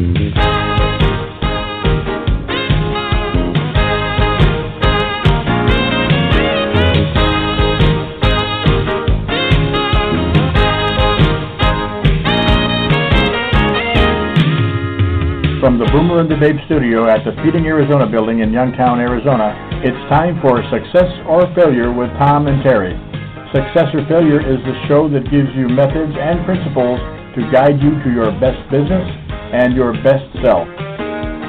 From the Boomer and the Babe studio at the Feeding Arizona building in Youngtown, Arizona, it's time for Success or Failure with Tom and Terry. Success or Failure is the show that gives you methods and principles to guide you to your best business and your best self.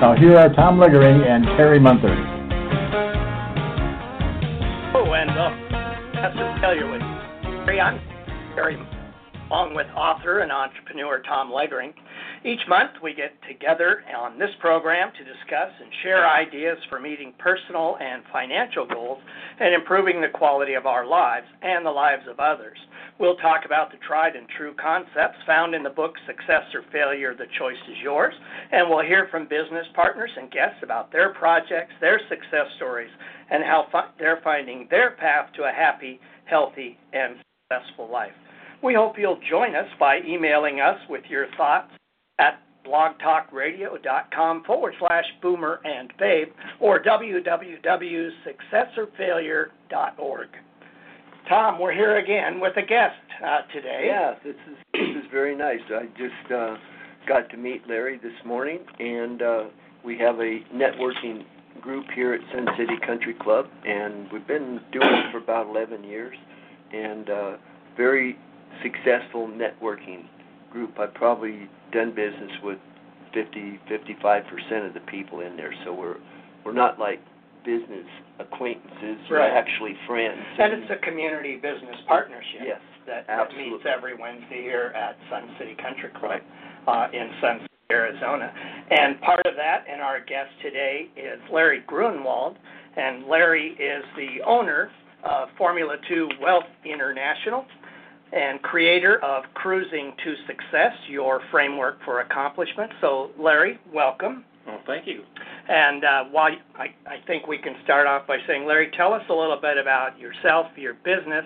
Now here are Tom Leogering and Terry Munther. Oh, and uh, Success or Failure with Terry. I'm Terry, along with author and entrepreneur Tom Leogering. Each month, we get together on this program to discuss and share ideas for meeting personal and financial goals and improving the quality of our lives and the lives of others. We'll talk about the tried and true concepts found in the book Success or Failure The Choice is Yours, and we'll hear from business partners and guests about their projects, their success stories, and how fi- they're finding their path to a happy, healthy, and successful life. We hope you'll join us by emailing us with your thoughts blogtalkradio.com forward slash boomer and babe or www.successorfailure.org. Tom, we're here again with a guest uh, today. Yeah, this is this is very nice. I just uh, got to meet Larry this morning, and uh, we have a networking group here at Sun City Country Club, and we've been doing it for about 11 years, and uh, very successful networking group. I've probably done business with 50, 55 percent of the people in there, so we're we're not like business acquaintances. We're Right. actually friends. And it's a community business partnership Yes, that, that meets every Wednesday here at Sun City Country Club uh, in Sun City, Arizona. And part of that, and our guest today is Larry Gruenwald, and Larry is the owner of Formula Two Wealth International and creator of Cruising to Success, your framework for accomplishment. So, Larry, welcome. Well, thank you. And uh, while I, I think we can start off by saying, Larry, tell us a little bit about yourself, your business.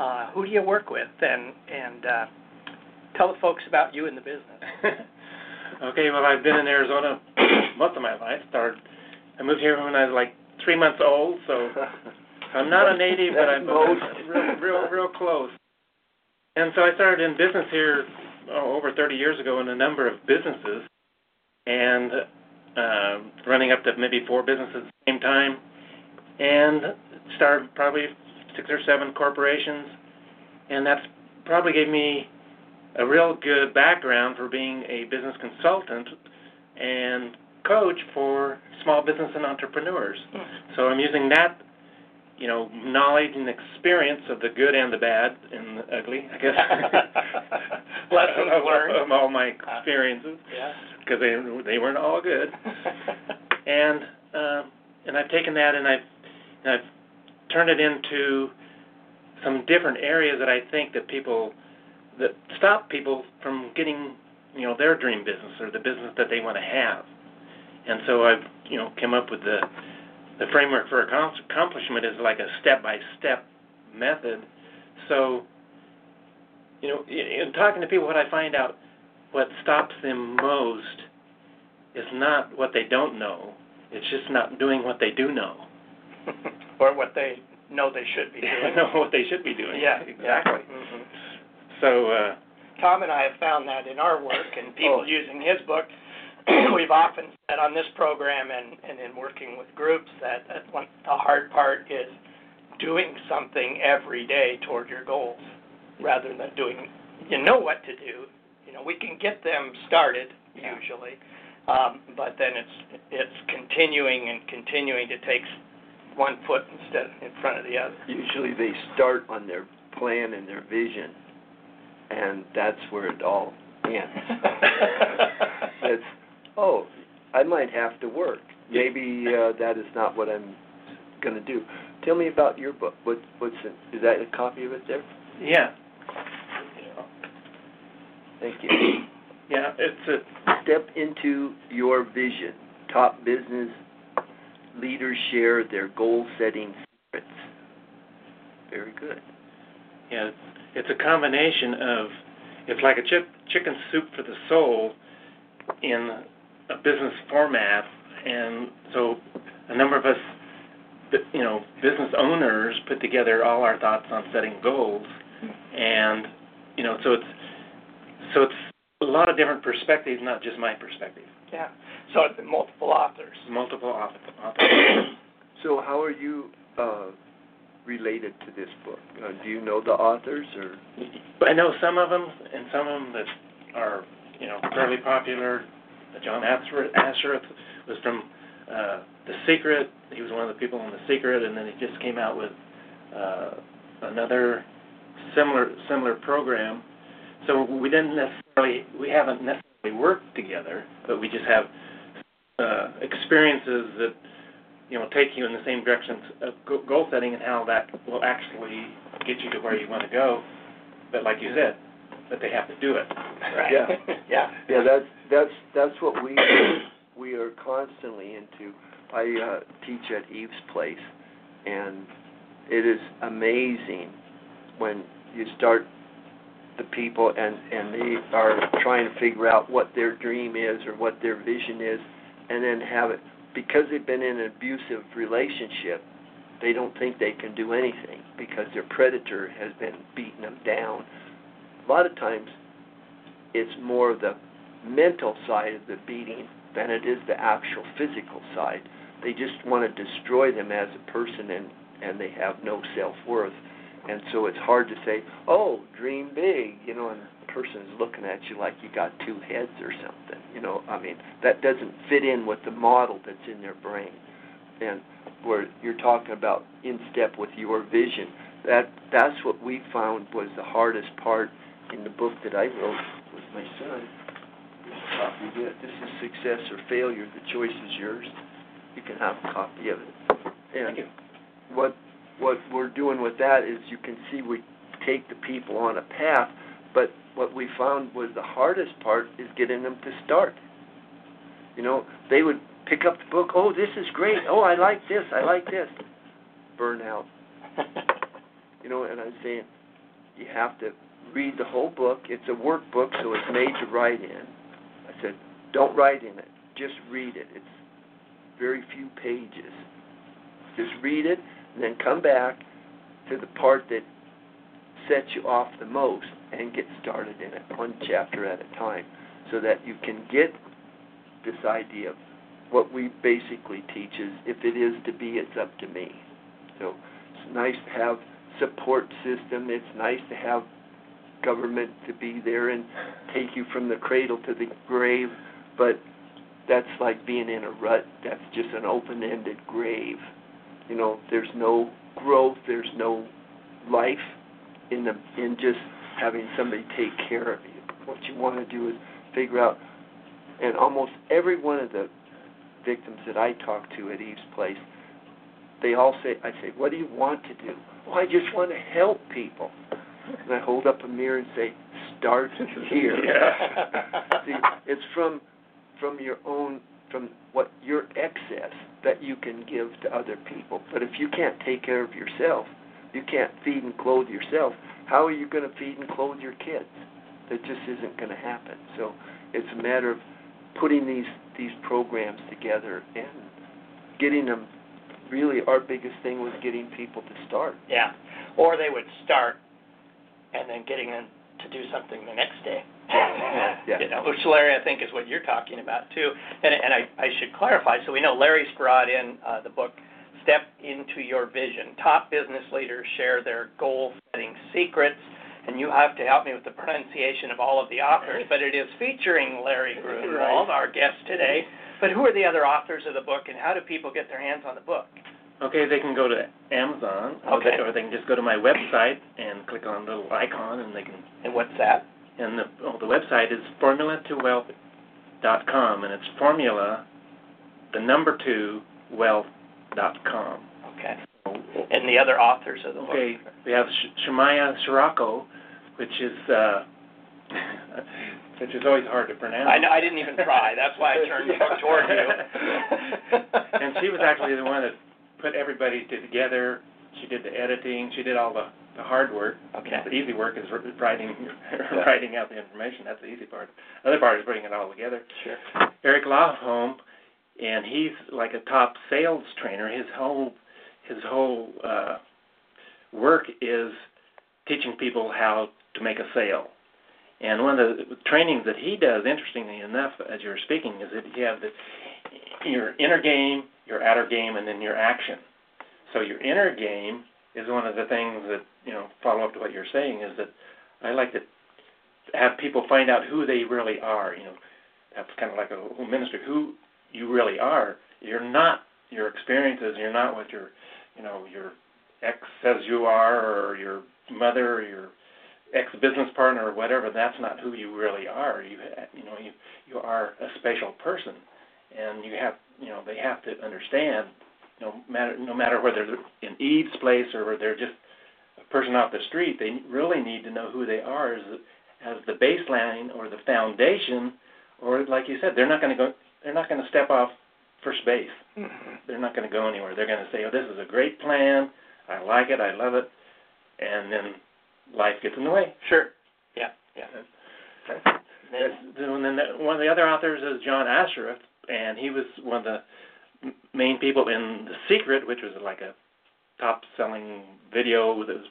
Uh, who do you work with, and and uh, tell the folks about you in the business. okay, well, I've been in Arizona most of my life. Started, I moved here when I was like three months old, so I'm not a native, but I'm Most. real, real, real close. And so I started in business here oh, over 30 years ago in a number of businesses, and uh, running up to maybe four businesses at the same time, and started probably six or seven corporations, and that's probably gave me a real good background for being a business consultant and coach for small business and entrepreneurs. So I'm using that, you know, knowledge and experience of the good and the bad and the ugly, I guess. Lessons of, learned. of all my experiences yeah. because they they weren't all good. And uh, and I've taken that and I've and I've turned it into some different areas that I think that people that stop people from getting you know their dream business or the business that they want to have. And so I've you know come up with the the framework for accomplishment is like a step by step method. So you know in, in talking to people, what I find out what stops them most is not what they don't know. It's just not doing what they do know. or what they know they should be doing. know what they should be doing. Yeah, exactly. hmm So uh, Tom and I have found that in our work and people Oh. using his book, we've often said on this program and, and in working with groups that, that one, the hard part is doing something every day toward your goals rather than doing, you know what to do. You know, we can get them started Yeah. usually, um, but then it's it's continuing and continuing to take one foot instead in front of the other. Usually they start on their plan and their vision, and that's where it all ends. it's, oh, I might have to work. Maybe uh, that is not what I'm going to do. Tell me about your book. What, what's in, is that a copy of it there? yeah, Thank you. yeah, it's a Step into your vision. Top business leaders share their goal-setting secrets. Very good. yeah, it's, it's a combination of it's like a chip, chicken soup for the soul in a business format, and so a number of us, you know, business owners put together all our thoughts on setting goals, and you know, so it's so it's a lot of different perspectives, not just my perspective. Yeah. So it's multiple authors. Multiple authors. authors. So how are you uh, related to this book? Uh, do you know the authors or? I know some of them, and some of them that are, you know, fairly popular. John Asher- Assaraf was from uh, The Secret. He was one of the people in The Secret, and then he just came out with uh, another similar similar program. So we didn't necessarily, we haven't necessarily worked together, but we just have uh, experiences that, you know, take you in the same direction of goal setting and how that will actually get you to where you want to go. But like you said, that they have to do it. Right. Yeah. yeah. Yeah, that's that's that's what we we are constantly into. I uh, teach at Eve's place, and it is amazing when you start the people and and they are trying to figure out what their dream is or what their vision is, and then have it because they've been in an abusive relationship. They don't think they can do anything because their predator has been beating them down. A lot of times, it's more the mental side of the beating than it is the actual physical side. They just want to destroy them as a person and and they have no self-worth. And so it's hard to say, "Oh, dream big," you know, and the person's looking at you like you got two heads or something. You know, I mean, that doesn't fit in with the model that's in their brain. And where you're talking about in step with your vision, that that's what we found was the hardest part in the book that I wrote with my son. A copy of it. This is Success or Failure. The choice is yours. You can have a copy of it. And Thank you. what what we're doing with that is you can see we take the people on a path, but what we found was the hardest part is getting them to start. You know, they would pick up the book, oh this is great, oh I like this, I like this. Burnout. You know, and I'm saying you have to read the whole book. It's a workbook, so it's made to write in. I said, don't write in it. Just read it. It's very few pages. Just read it, and then come back to the part that sets you off the most and get started in it, one chapter at a time, so that you can get this idea of what we basically teach is if it is to be, it's up to me. So it's nice to have support system. It's nice to have government to be there and take you from the cradle to the grave, but that's like being in a rut. That's just an open-ended grave. You know, there's no growth, there's no life in the in just having somebody take care of you. What you want to do is figure out and almost every one of the victims that I talk to at Eve's place, they all say I say, What do you want to do? Well, I just want to help people. And I hold up a mirror and say, Start here. See, it's from from your own from what your excess that you can give to other people. But if you can't take care of yourself, you can't feed and clothe yourself, how are you going to feed and clothe your kids? That just isn't going to happen. So it's a matter of putting these these programs together and getting them really our biggest thing was getting people to start. Yeah. Or they would start and then getting them to do something the next day. Yeah. You know, which Larry, I think, is what you're talking about too. And and I, I should clarify. So we know Larry's brought in uh, the book "Step into Your Vision." Top business leaders share their goal-setting secrets, and you have to help me with the pronunciation of all of the authors. But it is featuring Larry Gruenwald, our guest today. But who are the other authors of the book, and how do people get their hands on the book? Okay, they can go to Amazon, or, Okay. they, or they can just go to my website and click on the little icon, and they can. And what's that? And the oh, the website is formula2wealth.com, and it's formula, the number two wealth.com. Okay. And the other authors of the book. Okay, we have Sh- Shemaya Sirocco, which is uh, which is always hard to pronounce. I know. I didn't even try. That's why I turned the book toward you. and she was actually the one that put everybody together. She did the editing. She did all the the hard work. Okay. The easy work is writing writing out the information. That's the easy part. The other part is bringing it all together. Sure. Eric Lofholm, and he's like a top sales trainer. His whole his whole uh, work is teaching people how to make a sale. And one of the trainings that he does, interestingly enough, as you were speaking, is that you have the, your inner game, your outer game, and then your action. So your inner game is one of the things that you know follow up to what you're saying is that I like to have people find out who they really are. You know, that's kind of like a whole ministry. Who you really are. You're not your experiences. You're not what your you know your ex says you are, or your mother, or your ex business partner, or whatever. That's not who you really are. You you know you you are a special person, and you have you know they have to understand no matter no matter whether they're in Eve's place or whether they're just a person off the street, they really need to know who they are as as the baseline or the foundation, or like you said, they're not going to go, they're not going to step off first base. Mm-hmm. They're not going to go anywhere. They're going to say, "Oh, this is a great plan. I like it. I love it," and then life gets in the way. Sure. Yeah. Yeah. And then one of the other authors is John Assaraf, and he was one of the main people in The Secret, which was like a top-selling video that was,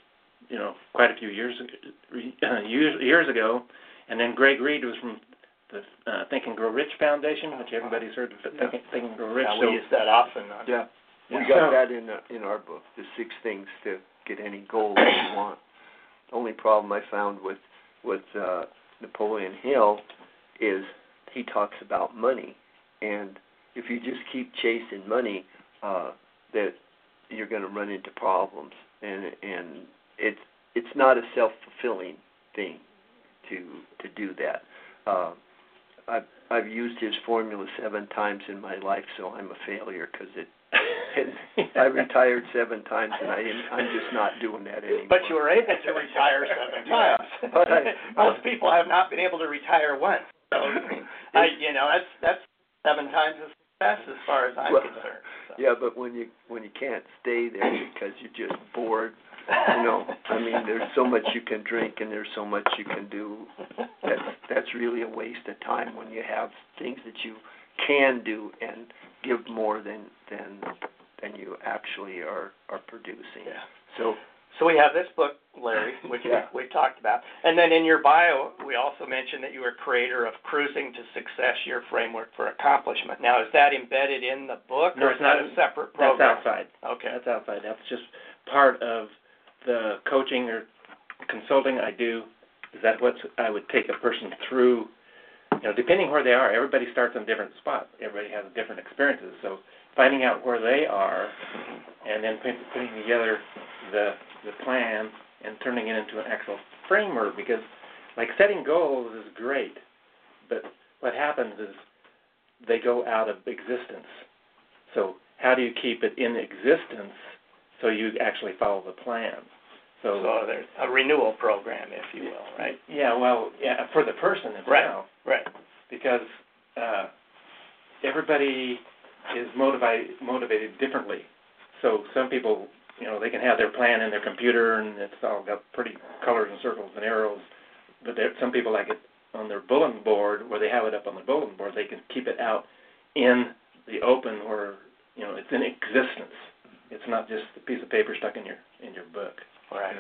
you know, quite a few years years years ago. And then Greg Reid was from the uh, Think and Grow Rich Foundation, which everybody's heard of. Think, Think and Grow Rich. Yeah, so, we use that often. On, Yeah, we Yeah. got that in uh, in our book, the six things to get any goal that you want. The only problem I found with with uh, Napoleon Hill is he talks about money, and if you just keep chasing money, uh, that you're going to run into problems, and and it's it's not a self fulfilling thing to to do that. Uh, I've I've used his formula seven times in my life, so I'm a failure because it. I retired seven times, and I didn't, I'm just not doing that anymore. But you were able to retire seven times. But I- Most people have not been able to retire once. So, I, you know, that's that's seven times a success as far as I'm Well, concerned. So. Yeah, but when you when you can't stay there because you're just bored, you know, I mean, there's so much you can drink and there's so much you can do. That's that's really a waste of time when you have things that you can do and give more than than than you actually are are producing. Yeah. So So we have this book, Larry, which Yeah. we, we talked about, and then in your bio, we also mentioned that you were creator of Cruising to Success, your framework for accomplishment. Now, is that embedded in the book, No, or is that a separate program? That's outside. Okay. That's outside. That's just part of the coaching or consulting I do. Is that what I would take a person through? You know, depending where they are, everybody starts in different spot. Everybody has different experiences. So finding out where they are, and then put, putting together the the plan and turning it into an actual framework. Because, like setting goals is great, but what happens is they go out of existence. So how do you keep it in existence so you actually follow the plan? So, So there's a renewal program, if you will, right? yeah, well, yeah, for the person itself, Right. Right. because uh, everybody is motivated motivated differently. So some people, you know, they can have their plan in their computer and it's all got pretty colors and circles and arrows. But there, some people like it on their bulletin board, where they have it up on the bulletin board. They can keep it out in the open, where you know it's in existence. It's not just a piece of paper stuck in your in your book. Right.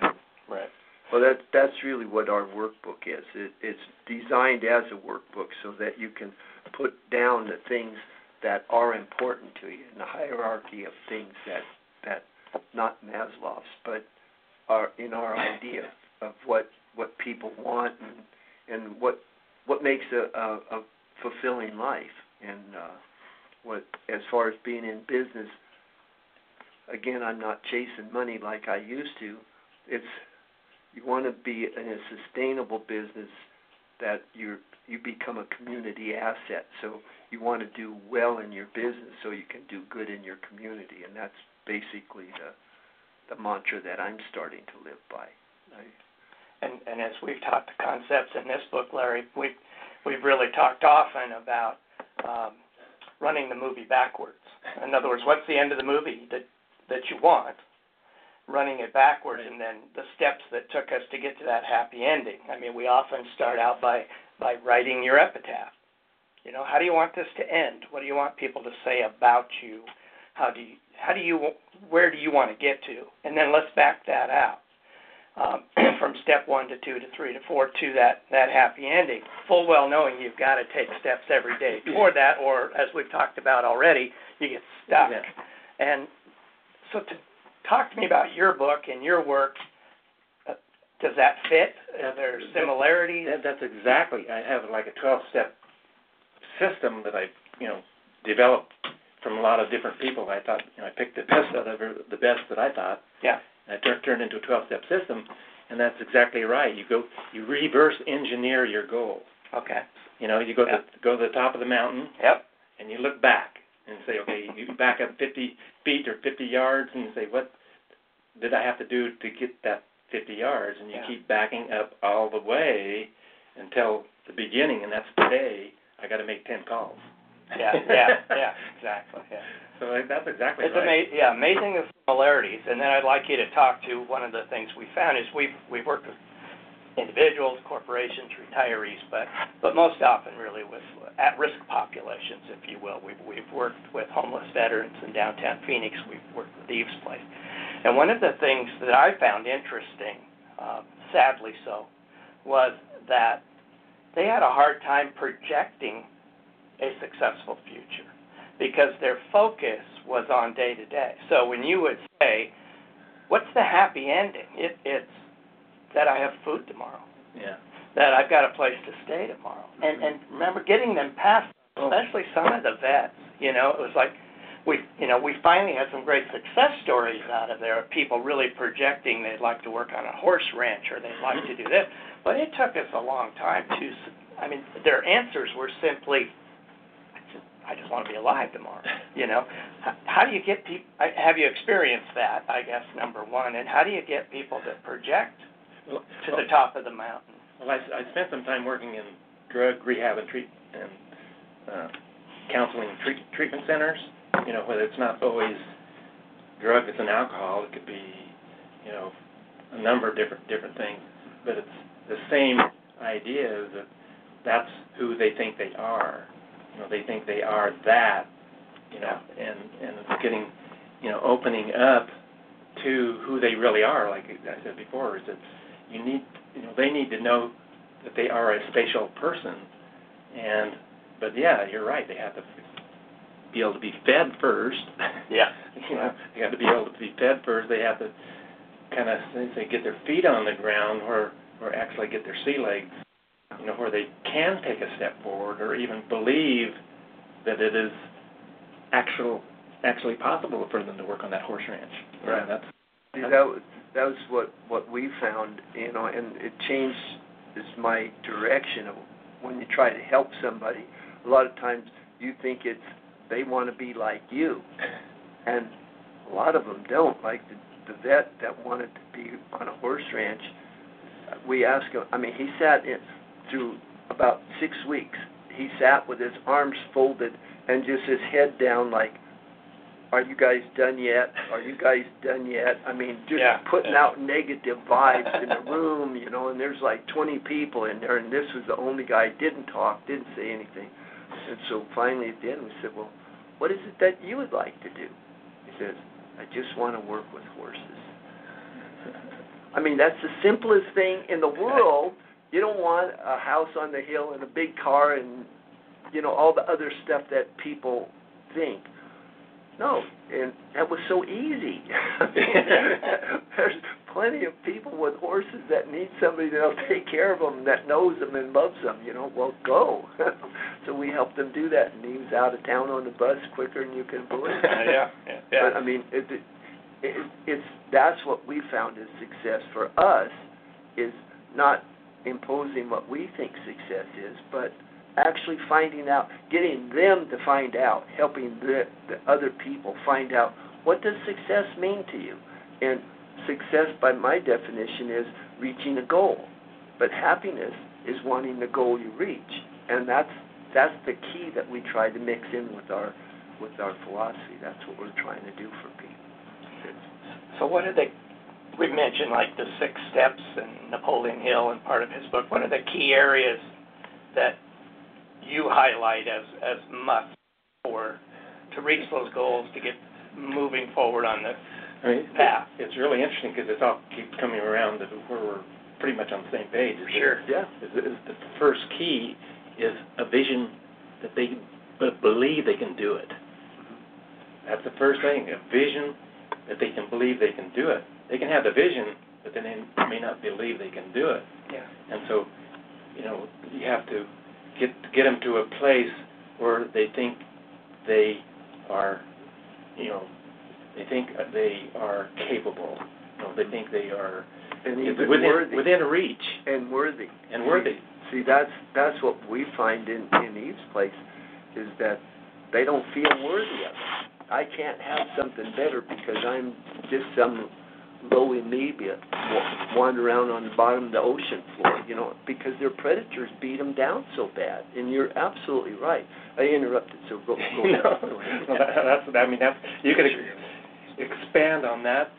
Right. Well, that that's really what our workbook is. It, it's designed as a workbook so that you can put down the things that are important to you in the hierarchy of things that that not Maslow's, but are in our idea of what what people want and and what what makes a, a, a fulfilling life. And uh, what as far as being in business, again, I'm not chasing money like I used to. It's you want to be in a sustainable business that you you become a community asset. So you want to do well in your business so you can do good in your community, and that's basically the the mantra that I'm starting to live by. I, And and as we've talked the concepts in this book, Larry, we've we've really talked often about um, running the movie backwards. In other words, what's the end of the movie that that you want, running it backwards and then the steps that took us to get to that happy ending. I mean, we often start out by by writing your epitaph. You know, how do you want this to end? What do you want people to say about you? How do you how do you where do you want to get to? And then let's back that out um, from step one to two to three to four to that that happy ending. Full well knowing you've got to take steps every day toward that, or as we've talked about already, you get stuck. Yeah. And so, to talk to me about your book and your work. Uh, does that fit? Are there similarities? That, that's exactly. I have like a 12-step system that I, you know, developed from a lot of different people. I thought, you know, I picked the best out of the best that I thought. Yeah. And I turned turned into a 12-step system, and that's exactly right. You go, you reverse engineer your goal. Okay. You know, you go Yeah. to go to the top of the mountain, Yep. and you look back and say, okay, you back up 50 feet or 50 yards, and you say, what did I have to do to get that 50 yards? And you Yeah. keep backing up all the way until the beginning, and that's today. I got to make 10 calls. Yeah. Yeah. Yeah. Exactly. Yeah. So that's exactly It's right. amazing. Yeah, amazing the similarities. And then I'd like you to talk to one of the things we found is we've we've worked with individuals, corporations, retirees, but but most often really with at-risk populations, if you will. We've we've worked with homeless veterans in downtown Phoenix. We've worked with Eve's Place, and one of the things that I found interesting, uh, sadly so, was that they had a hard time projecting a successful future because their focus was on day to day. So when you would say, "What's the happy ending?" It, it's that I have food tomorrow, yeah. that I've got a place to stay tomorrow, and and remember getting them past, especially some of the vets. You know, it was like we, you know, we finally had some great success stories out of there of people really projecting they'd like to work on a horse ranch or they'd like to do this, but it took us a long time to. I mean, their answers were simply, I just, I just want to be alive tomorrow. You know, how do you get people? Have you experienced that? I guess number one, and how do you get people to project to the top of the mountain? Well, I, I spent some time working in drug rehab and treat and uh, counseling treat, treatment centers. You know, whether it's not always drugs and alcohol, it could be, you know, a number of different different things. But it's the same idea that that's who they think they are. You know, they think they are that. You know, and and it's getting, you know, opening up to who they really are. Like I said before, is that you need, you know, they need to know that they are a spatial person. And, but yeah, you're right. They have to be able to be fed first. Yeah. you know, they have to be able to be fed first. They have to kind of say get their feet on the ground, or or actually get their sea legs. You know, where they can take a step forward, or even believe that it is actual actually possible for them to work on that horse ranch. Right. that's See, that was that was what what we found, you know, and it changed is my direction of when you try to help somebody. A lot of times you think it's they want to be like you, and a lot of them don't. Like the the vet that wanted to be on a horse ranch, we asked him. I mean, he sat in through about six weeks. He sat with his arms folded and just his head down, like are you guys done yet? Are you guys done yet? I mean, just Yeah. putting out negative vibes in the room, you know, and there's like 20 people in there, and this was the only guy didn't talk, didn't say anything. And so finally at the end we said, well, what is it that you would like to do? He says, I just want to work with horses. I mean, that's the simplest thing in the world. You don't want a house on the hill and a big car and, you know, all the other stuff that people think. No, and that was so easy. There's plenty of people with horses that need somebody that'll take care of them, that knows them and loves them. You know, well, go. so we helped them do that, and he was out of town on the bus quicker than you can believe. yeah. Yeah. But I mean, it, it, it, it's that's what we found is success for us is not imposing what we think success is, but actually finding out, getting them to find out, helping the, the other people find out what does success mean to you. And success, by my definition, is reaching a goal. But happiness is wanting the goal you reach, and that's that's the key that we try to mix in with our with our philosophy. That's what we're trying to do for people. So what are they we mentioned like the six steps and Napoleon Hill and part of his book. What are the key areas that you highlight as as must for to reach those goals to get moving forward on the I mean, path? it's really interesting because it's all keeps coming around that where we're pretty much on the same page. Is Sure. Yeah. Is, is the first key is a vision that they b- believe they can do it. That's the first thing, a vision that they can believe they can do it. They can have the vision, but then they may not believe they can do it. Yeah. And so, you know, you have to get get them to a place where they think they are, you know, they think they are capable. You know, they think they are And within worthy. within reach And worthy. and worthy. See, that's that's what we find in in Eve's place, is that they don't feel worthy of it. I can't have something better because I'm just some low amoeba uh, wa- wander around on the bottom of the ocean floor, you know, because their predators beat them down so bad. And you're absolutely right. I interrupted, so go go no, no, that- that's I mean that's you could ex- expand on that,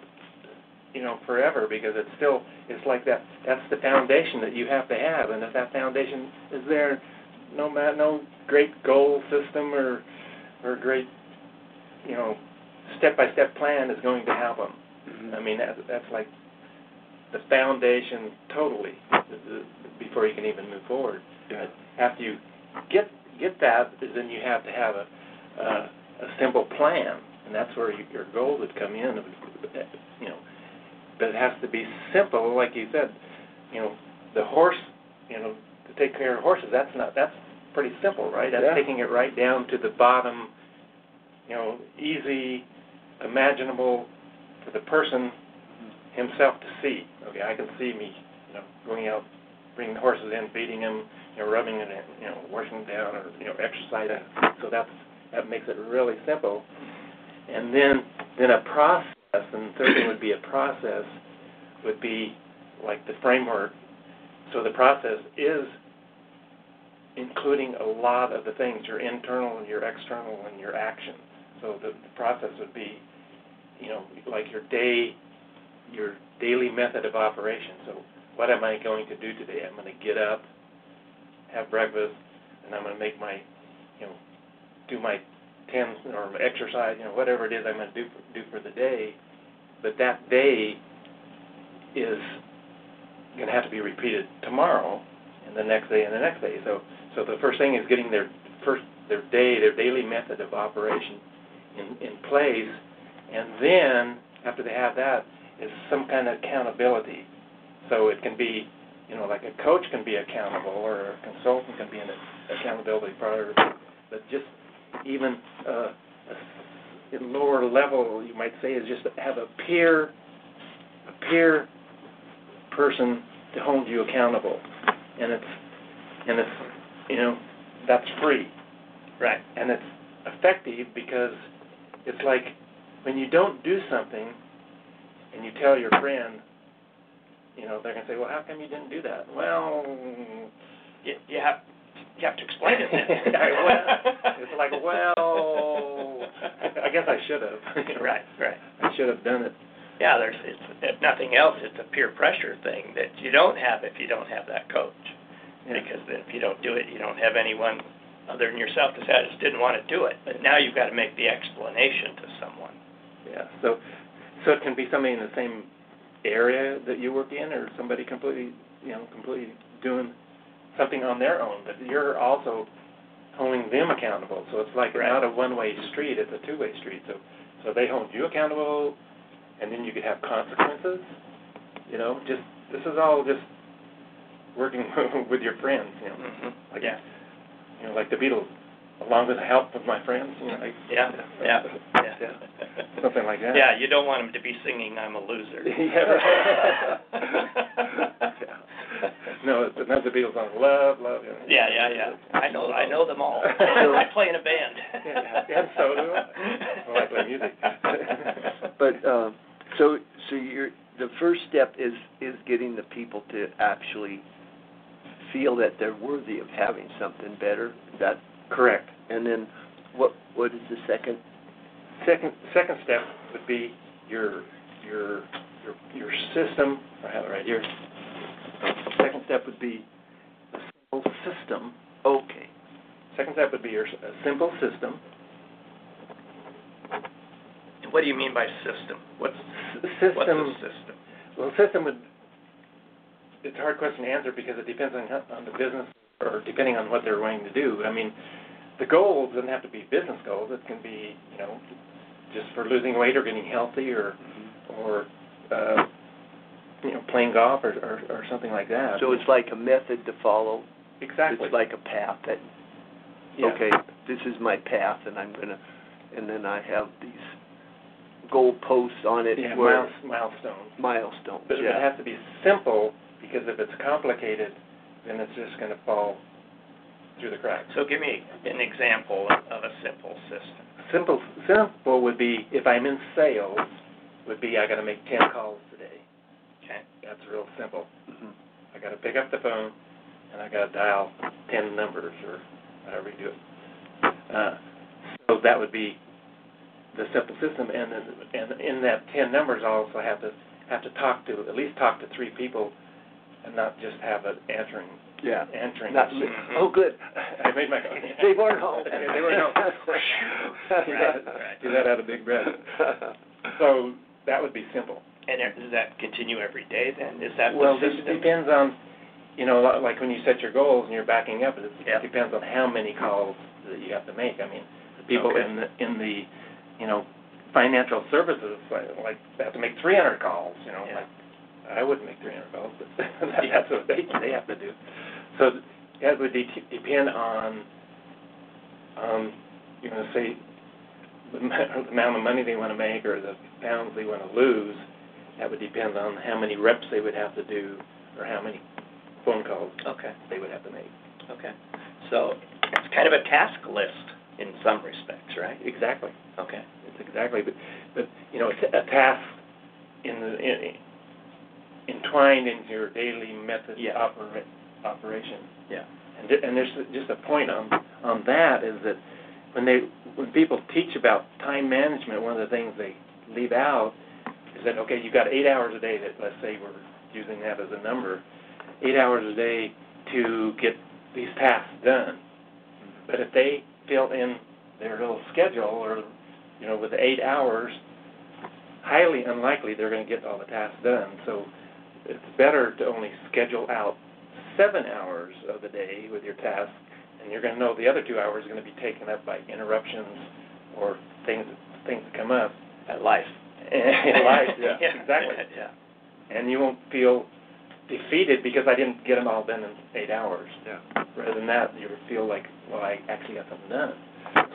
you know, forever because it's still it's like that. That's the foundation that you have to have, and if that foundation is there, no ma no great goal system or or great, you know, step by step plan is going to help them. Mhm. I mean that that's like the foundation totally before you can even move forward Yeah. after you get get that, then you have to have a a, a simple plan, and that's where you, your goals would come in. You know, but it has to be simple, like you said. You know, the horse. You know, to take care of horses. That's not. That's pretty simple, right? That's Yeah. taking it right down to the bottom. You know, easy, imaginable for the person himself to see. Okay, I can see me. You know, going out, bringing the horses in, feeding them you know, rubbing it in, you know, washing it down or, you know, exercising. So that's, that makes it really simple. And then, then a process, and third thing would be a process, would be like the framework. So the process is including a lot of the things, your internal and your external and your action. So the, the process would be, you know, like your day, your daily method of operation. So what am I going to do today? I'm going to get up, have breakfast, and I'm going to make my, you know, do my ten or exercise, you know, whatever it is I'm going to do for, do for the day. But that day is going to have to be repeated tomorrow, and the next day, and the next day. So, so the first thing is getting their first their day, their daily method of operation in in place, and then after they have that, is some kind of accountability. So it can be you know, like a coach can be accountable or a consultant can be an accountability partner, but just even uh, a lower level, you might say, is just have a peer, a peer person to hold you accountable, and it's, and it's, you know, that's free, Right. and it's effective because it's like when you don't do something, and you tell your friend, you know, they're gonna say, well, how come you didn't do that? Well, You, you have you have to explain it then. well, it's like, well, I guess I should have. right, right. I should have done it. Yeah, there's it's if nothing else, it's a peer pressure thing that you don't have if you don't have that coach. Yeah. Because then if you don't do it, you don't have anyone other than yourself to say, I just didn't want to do it. But now you've got to make the explanation to someone. Yeah. So, so it can be somebody in the same area that you work in, or somebody completely, you know, completely doing something on their own. But you're also holding them accountable. So it's like Right. not a one-way street; it's a two-way street. So, so they hold you accountable, and then you could have consequences. You know, just this is all just working with your friends. You know, Mm-hmm. like Yeah. you know, like the Beatles, along with the help of my friends. You know, like, Yeah, yeah, yeah. something like that. Yeah, you don't want them to be singing "I'm a loser." Yeah, right. No, it's not the Beatles song. Love, love. You know. Yeah, yeah, yeah. I know, I know them all. I play in a band. Yeah, and so do I. I like my music. But uh, so so you're the first step is is getting the people to actually feel that they're worthy of having something better. That Correct. and then what what is the second? Second, second step would be your your your, your system, I have it right here. Second step would be a simple system. Okay. Second step would be your, s- a simple system. What do you mean by system? What's, S- what's a System, system? well, system would, it's a hard question to answer because it depends on, on the business or depending on what they're wanting to do. I mean, the goals doesn't have to be business goals. It can be, you know, just for losing weight or getting healthy or, or, uh, you know, playing golf or, or, or something like that. So it's like a method to follow. Exactly. It's like a path that, Yeah. okay, this is my path and I'm gonna, and then I have these goal posts on it Yeah, where, miles, milestones. milestones, But it has to be simple, because if it's complicated, then it's just gonna fall through the cracks. So give me an example of a simple system. Simple, simple would be, if I'm in sales, would be I gotta make ten calls today. Okay. That's real simple. Mhm. I gotta pick up the phone, and I gotta dial ten numbers, or however you do it. Uh, so that would be the simple system, and then, and in that ten numbers, I also have to, have to talk to, at least talk to three people, and not just have it answering, Yeah. answering. Not, machine. oh, good. I made my. They weren't home. Yeah, they weren't home. Right, right. Do that out of big breath. So, that would be simple. And does that continue every day then? Is that Well, the it depends on, you know, like when you set your goals and you're backing up, it Yeah. depends on how many calls that you have to make. I mean, the people Okay. in the, in the, you know, financial services, like, like, they have to make three hundred calls, you know, Yeah. like, I wouldn't make three hundred calls, but that's what they, they have to do. So, that would de- depend on, um, you're gonna say, the amount of money they wanna make or the pounds they wanna lose, that would depend on how many reps they would have to do, or how many phone calls Okay, they would have to make. okay. So it's kind of a task list in some respects, right? Exactly, Okay. it's exactly, but, but, you know, it's a task in the, in, entwined into your daily method Yeah. opera, operation. Yeah. And, and there's just a point on, on that is that when they, when people teach about time management, one of the things they leave out is that, okay, you've got eight hours a day that, let's say we're using that as a number, eight hours a day to get these tasks done. But if they fill in their little schedule or, you know, with eight hours, highly unlikely they're gonna get all the tasks done. So it's better to only schedule out seven hours of the day with your tasks, and you're gonna know the other two hours are gonna be taken up by interruptions or things, things that come up At life. in life, yeah, exactly. Yeah. And you won't feel defeated because I didn't get them all done in eight hours. Yeah. Rather than that, you feel like, well, I actually got something done.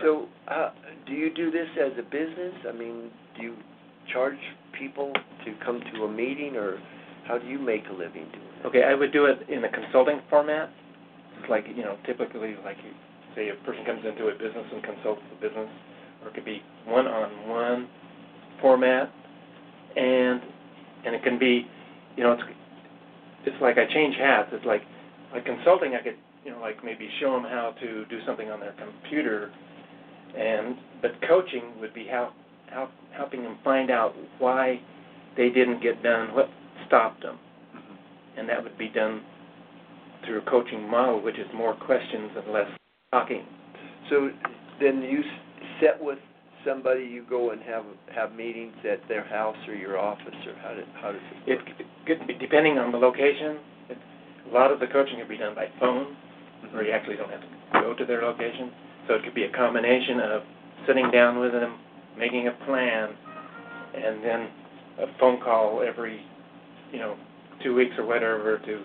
So, uh, do you do this as a business? I mean, do you charge people to come to a meeting, or how do you make a living doing it? Okay, I would do it in a consulting format. It's like, you know, typically, like, you say a person comes into a business and consults the business, or it could be one-on-one format, and, and it can be, you know, it's, it's like I change hats. It's like, like consulting, I could, you know, like maybe show them how to do something on their computer, and, but coaching would be how, how, helping them find out why they didn't get done, what stopped them and that would be done through a coaching model, which is more questions and less talking. So then you s- sit with somebody, you go and have, have meetings at their house or your office, or how does, how does it It could be, depending on the location, it, a lot of the coaching can be done by phone, where you actually don't have to go to their location. So it could be a combination of sitting down with them, making a plan, and then a phone call every, you know, two weeks or whatever to,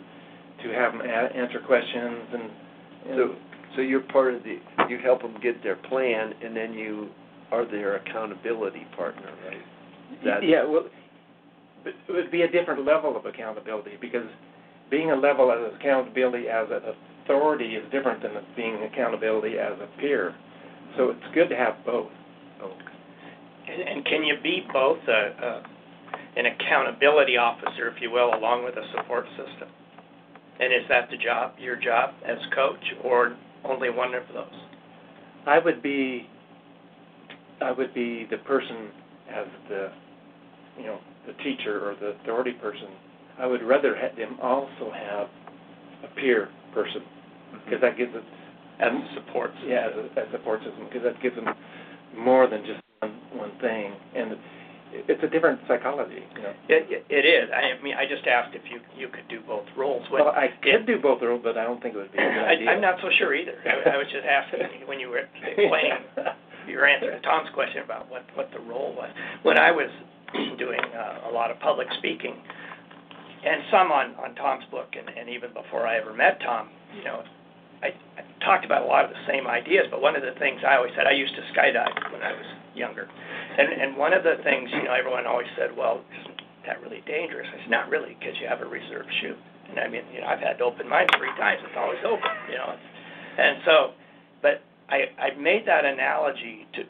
to have them a- answer questions and, and So, so you're part of the, you help them get their plan, and then you are their accountability partner, right? That's- Yeah, well, it would be a different level of accountability, because being a level of accountability as an authority is different than being accountability as a peer. So it's good to have both. And, and can you be both a, a, an accountability officer, if you will, along with a support system? And is that the job, your job as coach, or only one of those? I would be, I would be the person as the, you know, the teacher or the authority person, I would rather have them also have a peer person, mm-hmm. because that gives it, As support. yeah, as a, as a support system, because that gives them more than just one, one thing, and it's a different psychology, you know. It, it- it is. I mean, I just asked if you, you could do both roles. When- Well, I could do both roles, but I don't think it would be a good I, idea. I'm not so sure either. I, I was just asking when you were explaining your answer to Tom's question about what, what the role was. When I was doing uh, a lot of public speaking, and some on, on Tom's book, and, and even before I ever met Tom, you know, I, I talked about a lot of the same ideas, but one of the things I always said, I used to skydive when I was younger. And, and one of the things, you know, everyone always said, well, isn't that really dangerous? I said, not really, because you have a reserve chute. And I mean, you know, I've had to open mine three times, it's always open, you know. And so, but I, I made that analogy to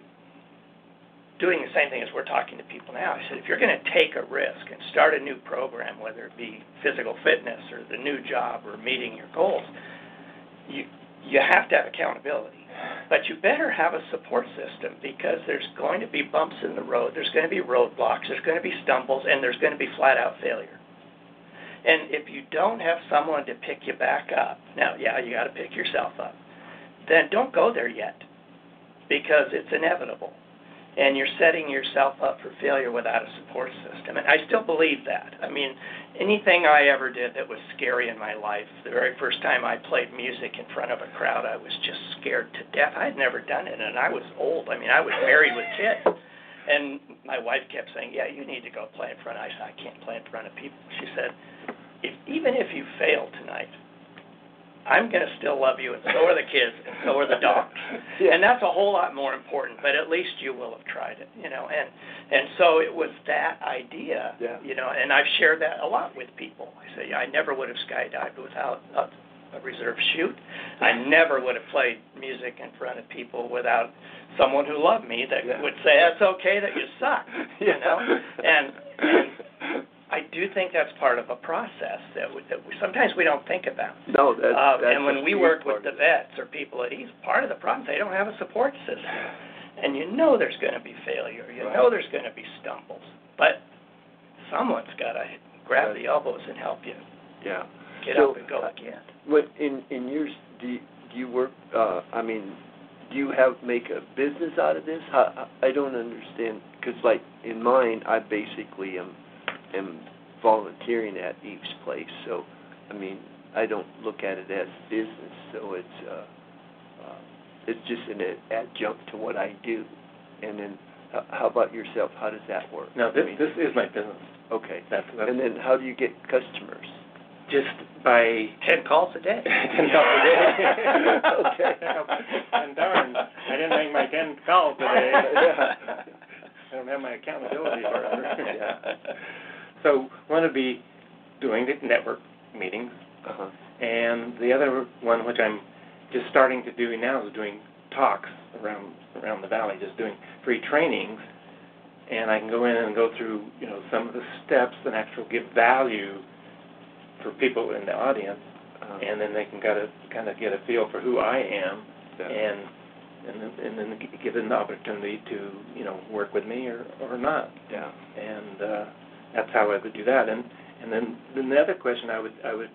doing the same thing as we're talking to people now. I said, if you're going to take a risk and start a new program, whether it be physical fitness or the new job or meeting your goals, you you have to have accountability. But you better have a support system because there's going to be bumps in the road, there's going to be roadblocks, there's going to be stumbles, and there's going to be flat out failure. And if you don't have someone to pick you back up, now, yeah, you got to pick yourself up, then don't go there yet because it's inevitable. And you're setting yourself up for failure without a support system. And I still believe that. I mean, anything I ever did that was scary in my life, the very first time I played music in front of a crowd, I was just scared to death. I had never done it, and I was old. I mean, I was married with kids. And my wife kept saying, "Yeah, you need to go play in front." I said, "I can't play in front of people." She said, if, "Even if you fail tonight, I'm going to still love you, and so are the kids, and so are the dogs." Yeah. And that's a whole lot more important. But at least you will have tried it, you know. And and so it was that idea, Yeah. you know. And I've shared that a lot with people. I say, I never would have skydived without a, a reserve chute. I never would have played music in front of people without someone who loved me that Yeah. would say it's okay that you suck, you know. And and I do think that's part of a process that we, that we, sometimes we don't think about. No, that's, Uh, that's and when we work with the vets or people at ease, part of the problem, they don't have a support system. And you know there's going to be failure. You Right. know there's going to be stumbles. But someone's got to grab the elbows and help you Yeah. get So, up and go uh, again. What, in, in yours, do you, do you work, uh, I mean, do you have, make a business out of this? How, I don't understand, because like, in mine, I basically am, am volunteering at Eve's Place, so, I mean, I don't look at it as business, so it's, uh, uh, it's just an adjunct to what I do. And then, how, how about yourself? How does that work? No, this, I mean, this is my business. Okay. That's, that's And then how do you get customers? just by Ten calls a day. ten calls a day. Okay. And darn, I didn't make my ten calls today. Yeah. I don't have my accountability for it. Yeah. So one would be doing the network meetings, Uh-huh. and the other one, which I'm just starting to do now, is doing talks around around the valley, just doing free trainings, and I can go in and go through, you know, some of the steps and actually give value for people in the audience, Uh-huh. and then they can kind of kind of get a feel for who I am, Yeah. and and then, and then give them the opportunity to you know work with me or or not, Yeah. and uh, that's how I would do that. And and then then the other question I would I would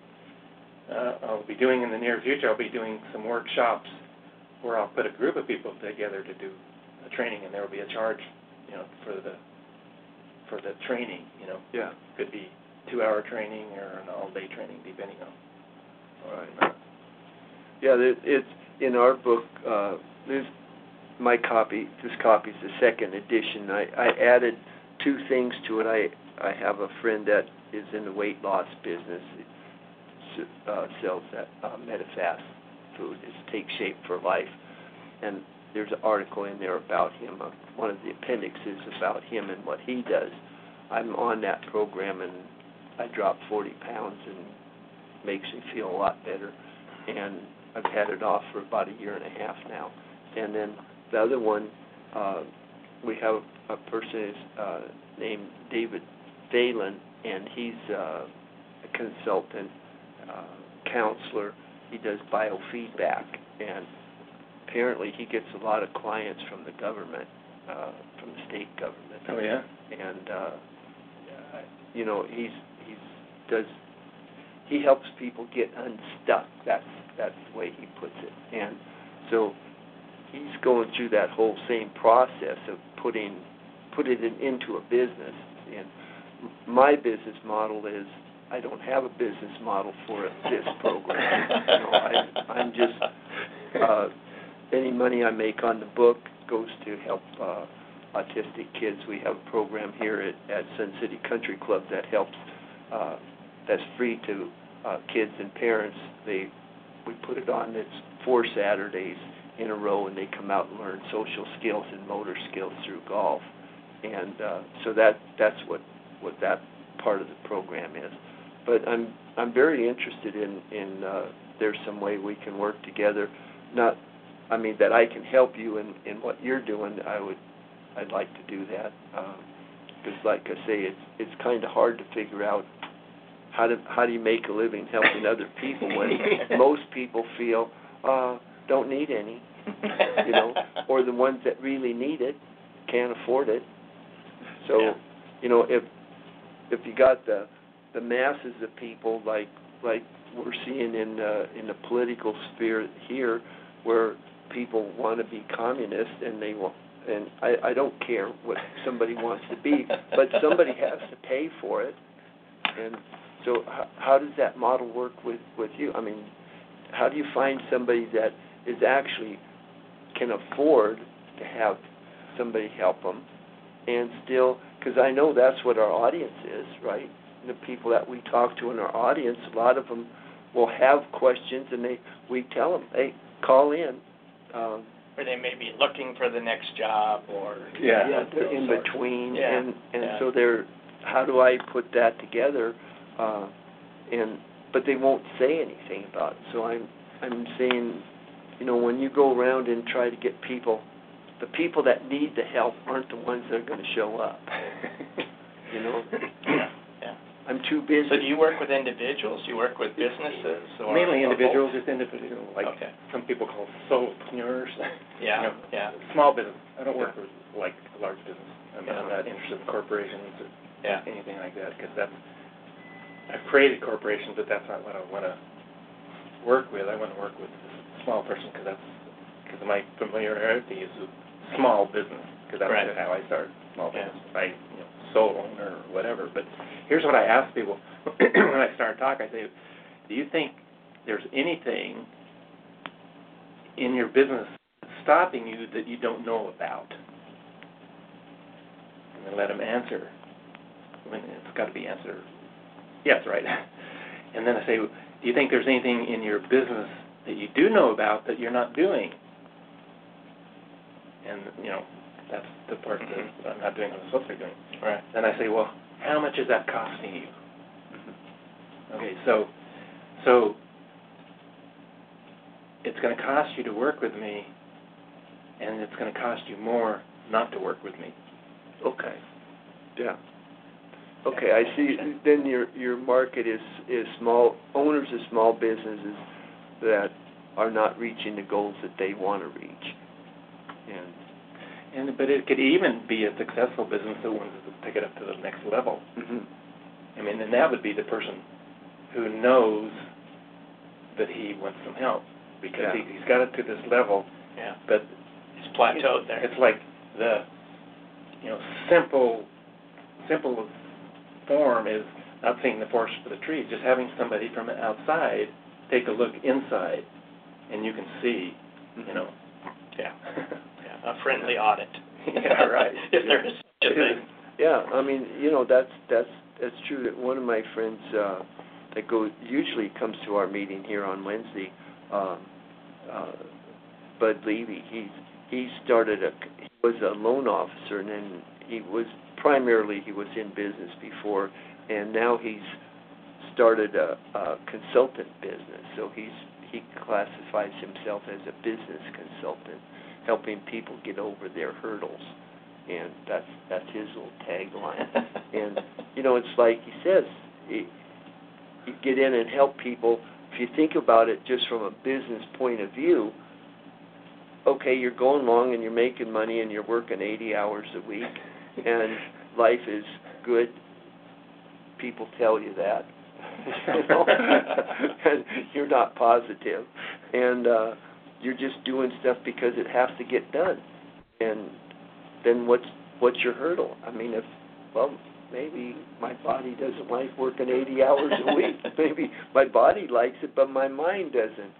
uh, I'll be doing in the near future I'll be doing some workshops where I'll put a group of people together to do a training, and there will be a charge you know for the for the training you know Yeah. could be two hour training or an all day training depending on All right. Yeah, there, it's in our book. Uh, there's my copy. This copy is the second edition. I, I added two things to it. I I have a friend that is in the weight loss business. Uh, sells that uh, Medifast food. It's Take Shape for Life, and there's an article in there about him. Uh, one of the appendixes about him and what he does. I'm on that program, and I dropped 40 pounds, and makes me feel a lot better. And I've had it off for about a year and a half now. And then the other one, uh, we have a person uh, named David Phelan, and he's uh, a consultant, uh, counselor. He does biofeedback, and apparently he gets a lot of clients from the government, uh, from the state government oh yeah and uh, you know, he's he's does he helps people get unstuck. That's that's the way he puts it. And so he's going through that whole same process of putting putting it into a business. And my business model is I don't have a business model for this program. you know, I, I'm just uh, any money I make on the book goes to help uh, autistic kids. We have a program here at, at Sun City Country Club that helps. Uh, that's free to uh, kids and parents. They we put it on. It's four Saturdays in a row, and they come out and learn social skills and motor skills through golf. And uh, so that that's what what that part of the program is. But I'm I'm very interested in in uh, there's some way we can work together. Not, I mean that I can help you in in what you're doing. I would I'd like to do that because, um, like I say, it's it's kind of hard to figure out how do how do you make a living helping other people when most people feel uh, don't need any, you know, or the ones that really need it can't afford it. So, Yeah. you know, if if you got the the masses of people like like we're seeing in uh, in the political sphere here, where people want to be communist and they want and I, I don't care what somebody wants to be, but somebody has to pay for it. And so, how, how does that model work with with you? I mean, how do you find somebody that is actually can afford to have somebody help them, and still, because I know that's what our audience is, right? The people that we talk to in our audience, a lot of them will have questions, and they we tell them, hey, call in. Um, or they may be looking for the next job, or Yeah. yeah, they're in sorts. between, Yeah, and and yeah. so they're. How do I put that together? Uh, and but they won't say anything about it. So I'm I'm saying, you know, when you go around and try to get people, the people that need the help aren't the ones that are going to show up. You know, Yeah, yeah. I'm too busy. So do you work with individuals? You work with businesses? Or Mainly or individuals, just individual, like Okay. some people call solopreneurs. Yeah, You know, yeah, Small business. I don't work with like large business. I'm Yeah. I'm not interested in corporations or yeah. anything like that because that's I've created corporations, but that's not what I want to work with. I want to work with a small person because that's because my familiarity is with small business because that's Right. how I started small Yeah. business. I you know sole owner or whatever. But here's what I ask people when I start talking. I say, do you think there's anything in your business stopping you that you don't know about? And then let them answer. When it's got to be answered yes, right. And then I say, do you think there's anything in your business that you do know about that you're not doing? And you know, that's the part Mhm. that I'm not doing what I'm supposed to be doing. Right. Then I say, well, how much is that costing you? Okay, so, so it's going to cost you to work with me, and it's going to cost you more not to work with me. Okay. Yeah. Okay, I see. Then your your market is is small owners of small businesses that are not reaching the goals that they want to reach. And And but it could even be a successful business that wants to take it up to the next level. mhm. I mean, and that would be the person who knows that he wants some help because Yeah. he, he's got it to this level, Yeah. but It's plateaued there. It's like the, you know, simple, simple form is not seeing the forest for the trees, just having somebody from outside take a look inside, and you can see, you know. Yeah. A friendly audit. Yeah, right. if there is such a thing. Yeah, I mean, you know, that's that's that's true. That one of my friends uh, that goes usually comes to our meeting here on Wednesday, um, uh, Bud Levy. He's he started a he was a loan officer and then he was primarily he was in business before, and now he's started a, a consultant business. So he's he classifies himself as a business consultant, helping people get over their hurdles and that's that's his little tagline. and you know, it's like he says, you, you get in and help people. If you think about it just from a business point of view, okay, you're going along and you're making money and you're working 80 hours a week, and life is good. people tell you that. you know? and you're not positive, and uh, you're just doing stuff because it has to get done. And then what's what's your hurdle? I mean, if well, maybe my body doesn't like working 80 hours a week. maybe my body likes it, but my mind doesn't.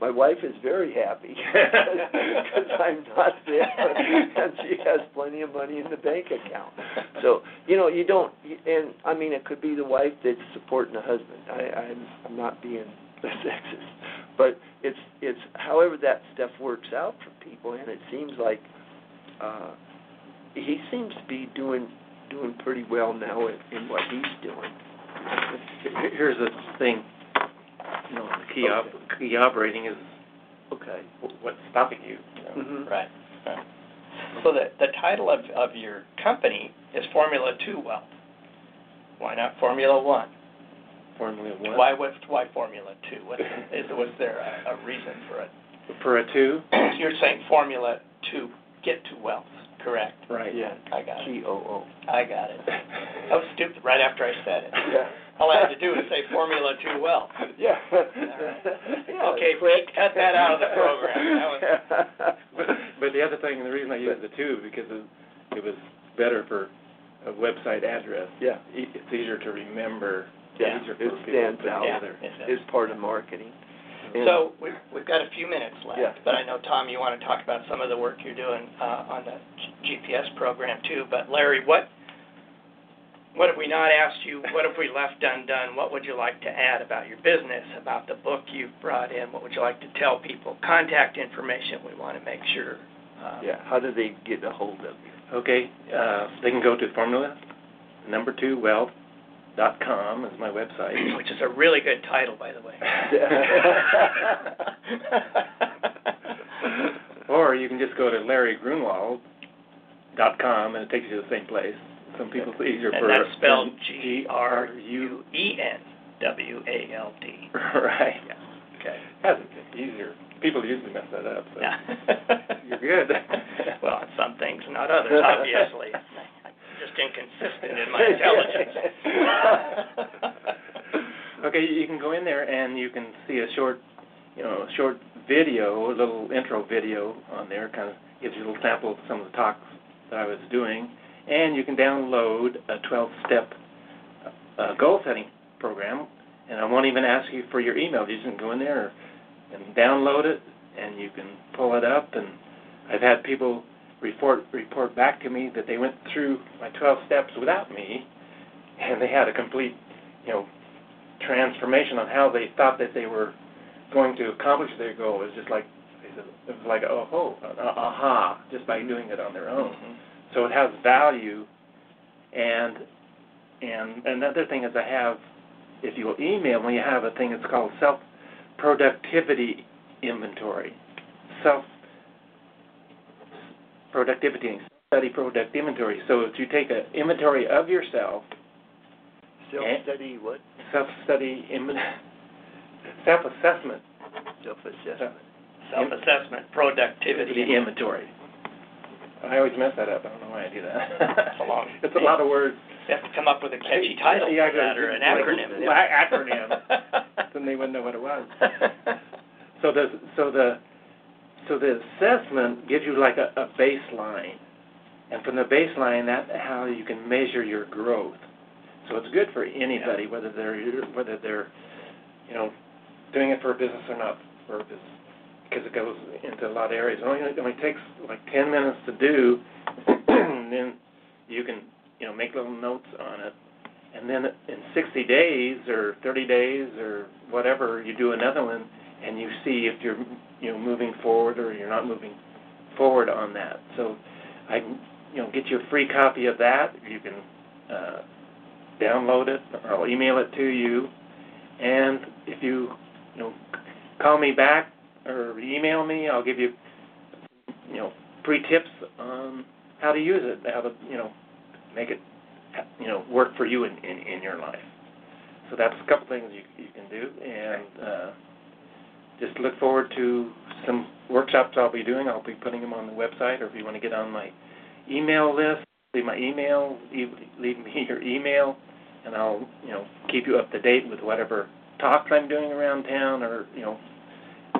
My wife is very happy because I'm not there, and she has plenty of money in the bank account. So you know, you don't, and I mean, it could be the wife that's supporting the husband. I, I'm I'm not being sexist, but it's it's however that stuff works out for people, and it seems like uh, he seems to be doing doing pretty well now in, in what he's doing. Here's the thing, you know, the key op, key operating is Okay. what's stopping you, you know. Mhm. Right, right. So the, the title of, of your company is Formula Two Wealth. Why not Formula One? Formula One. Why, what, why Formula Two? What's, was there a, a reason for it? For a two? You're saying Formula to get to wealth, correct? Right. Yeah. I got it. T O O. I got it. That was stupid right after I said it. Yeah. All I had to do was say Formula Two Wealth. Yeah. right. Okay, Pete, cut that out of the program. That But, but the other thing, and the reason I used the two, because it, it was better for a website address. Yeah. E- It's easier to remember. Yeah, easier it for people stands put out. Yeah, together. it does. It's part of marketing. And- So we've, we've got a few minutes left, Yeah. but I know, Tom, you want to talk about some of the work you're doing uh, on the G- GPS program too. But Larry, what, what have we not asked you? What have we left undone? What would you like to add about your business, about the book you've brought in? What would you like to tell people? Contact information, we want to make sure. uh, Yeah, how do they get a hold of you? Okay, uh, they can go to formula, number two, wealth, dot com is my website. Which is a really good title, by the way. Or you can just go to larrygruenwald dot com and it takes you to the same place. Some people it's easier And for. that's spelled G R U. G-R-U-E-N-W-A-L-D. Right. Okay. That's easier. People usually mess that up, so. Yeah. You're good. Well, on some things, not others, obviously. Just inconsistent in my intelligence. Okay, you can go in there and you can see a short, you know, a short video, a little intro video on there, kind of gives you a little sample of some of the talks that I was doing, and you can download a 12-step uh, goal setting program, and I won't even ask you for your email. You just can go in there and download it, and you can pull it up. And I've had people report report back to me that they went through my 12 steps without me, and they had a complete, you know, transformation on how they thought that they were going to accomplish their goal. It was just like it was like oh oh uh, aha just by doing it on their own. So it has value, and and another thing is I have, if you will email me, I have a thing that's called self productivity inventory, self productivity study product inventory. So if you take an inventory of yourself, Self-study, eh, what? self study, self assessment, Self-assessment. Uh, self-assessment, productivity. the inventory. I always mess that up. I don't know why I do that. It's a long- It's a lot of words. You have to come up with a catchy title Yeah, for that, or an acronym. like acronym. then they wouldn't know what it was. So the so the so the assessment gives you like a, a baseline, and from the baseline, that how you can measure your growth. So it's good for anybody, whether they're whether they're you know doing it for a business or not for a business, because it goes into a lot of areas. It only it only takes like ten minutes to do, and then you can you know make little notes on it and then in 60 days or 30 days or whatever, you do another one, and you see if you're you know moving forward or you're not moving forward on that. So I you know get you a free copy of that. You can uh, download it, or I'll email it to you. And if you you know call me back or email me, I'll give you you know free tips on how to use it, how to you know make it you know work for you in, in, in your life. So that's a couple things you you can do, and uh, just look forward to some workshops I'll be doing. I'll be putting them on the website, or if you want to get on my email list, leave my email, leave, leave me your email, and I'll you know keep you up to date with whatever talks I'm doing around town, or you know,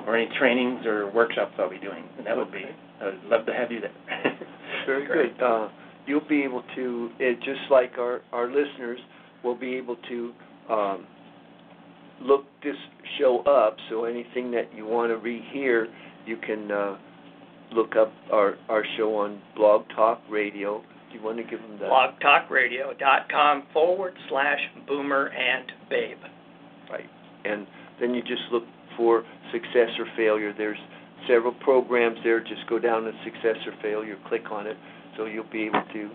or any trainings or workshops I'll be doing. And that would be I'd love to have you there. Very Great. good. Uh, you'll be able to, it, just like our, our listeners, will be able to um, look this show up. So anything that you want to rehear, you can uh, look up our, our show on Blog Talk Radio. Do you want to give them the blogtalkradio.com forward slash boomer and babe. right? And then you just look for success or failure. There's several programs there. Just go down to success or failure, click on it, so you'll be able to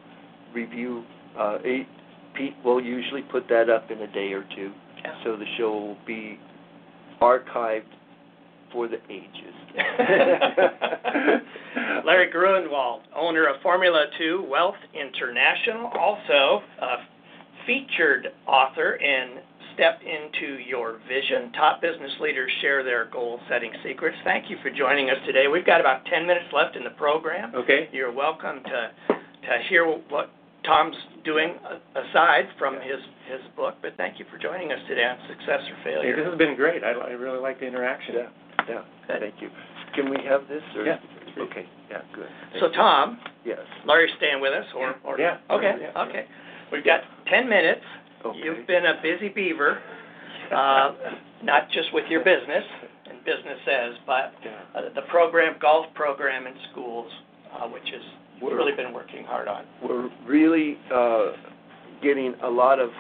review. Uh, eight, Pete will usually put that up in a day or two, Yeah. so the show will be archived for the ages. Larry Gruenwald, owner of Formula 2 Wealth International, also a featured author in Step Into Your Vision. Top business leaders share their goal setting secrets. Thank you for joining us today. We've got about 10 minutes left in the program. okay. You're welcome to to hear what Tom's doing aside from his his book, but thank you for joining us today on Success or Hey, Failure. this has been great. I, I really like the interaction. yeah, yeah. Thank you. Can we have this? Or? Yeah. Okay. Yeah. Good. Thank So you. Tom, Yes. Larry's staying with us, or, or Yeah. okay, Yeah. okay. We've got ten minutes. Okay. You've been a busy beaver, uh, not just with your business and business says, but uh, the program, golf program in schools, which is We're- really been working hard on. we're really uh, getting a lot of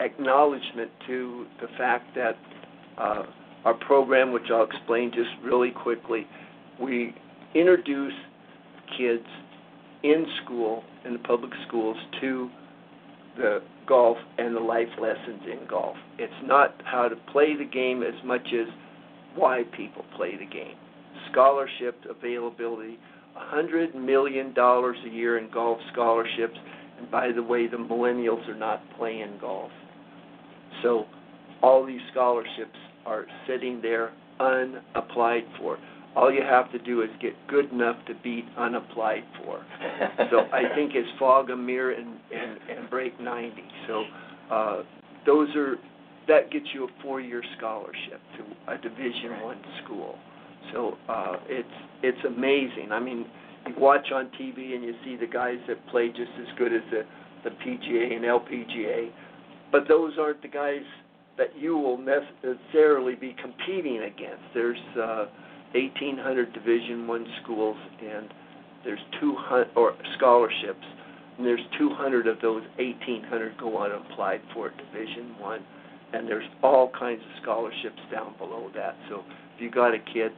acknowledgement to the fact that uh, our program, which I'll explain just really quickly, we introduce kids in school, in the public schools, to the golf and the life lessons in golf. It's not how to play the game as much as why people play the game. Scholarship availability, $100 million a year in golf scholarships. And by the way, the millennials are not playing golf. So all these scholarships are sitting there unapplied for. All you have to do is get good enough to beat unapplied for. So I think it's fog a mirror and, and, and break 90. So uh, those are that gets you a four-year scholarship to a Division One school. So uh, it's it's amazing. I mean, you watch on TV and you see the guys that play just as good as the the PGA and LPGA, but those aren't the guys that you will necessarily be competing against. There's uh, 1,800 Division One schools and there's 200 or scholarships, and there's 200 of those 1,800 go unapplied for Division One, and there's all kinds of scholarships down below that. So if you got a kid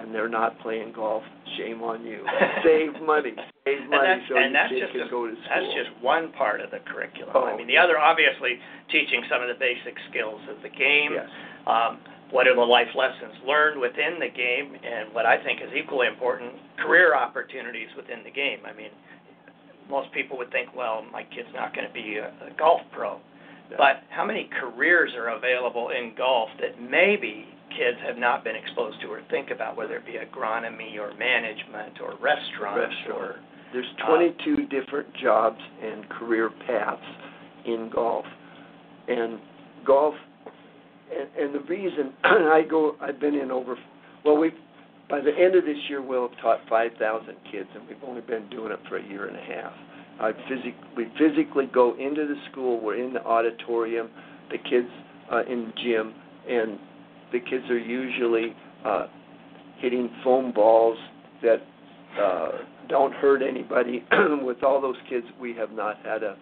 and they're not playing golf, shame on you. Save money, save And money that's, so and your that's just a- go to school. That's just one part of the curriculum. I Oh. mean, the other, obviously, teaching some of the basic skills of the game. yes. Um, what are the life lessons learned within the game, and what I think is equally important, career opportunities within the game. I mean, most people would think, well, my kid's not going to be a, a golf pro, Yeah. but how many careers are available in golf that maybe kids have not been exposed to or think about, whether it be agronomy or management or restaurants Restaurant. or There's Uh, 22 different jobs and career paths in golf, and golf. And, and the reason I go, I've been in over. Well, we by the end of this year we'll have taught 5,000 kids, and we've only been doing it for a year and a half. I physic, we physically go into the school. We're in the auditorium. The kids uh, in the gym, and the kids are usually uh, hitting foam balls that uh, don't hurt anybody. With all those kids, we have not had a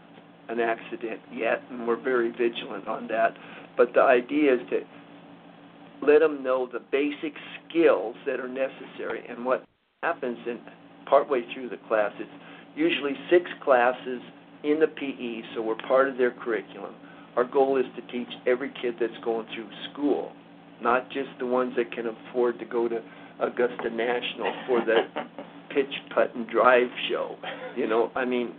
an accident yet, and we're very vigilant on that. But the idea is to let them know the basic skills that are necessary. And what happens in partway through the class, it's usually six classes in the PE, so we're part of their curriculum. Our goal is to teach every kid that's going through school, not just the ones that can afford to go to Augusta National for the pitch, putt, and drive show. You know, I mean,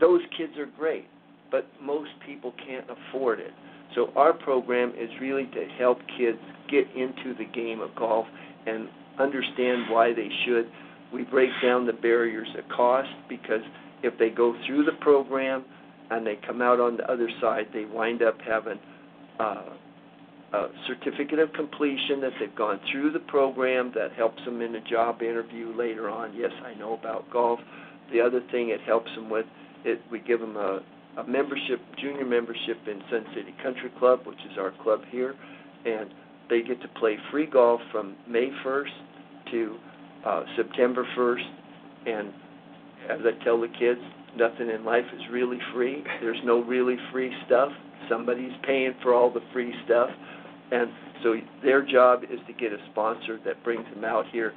those kids are great, but most people can't afford it. So our program is really to help kids get into the game of golf and understand why they should. We break down the barriers of cost because if they go through the program and they come out on the other side, they wind up having uh, a certificate of completion that they've gone through the program that helps them in a job interview later on. Yes, I know about golf. The other thing it helps them with, it we give them a, a membership, junior membership in Sun City Country Club, which is our club here, and they get to play free golf from May 1st to uh, September 1st. And as I tell the kids, nothing in life is really free. There's no really free stuff. Somebody's paying for all the free stuff. And so their job is to get a sponsor that brings them out here.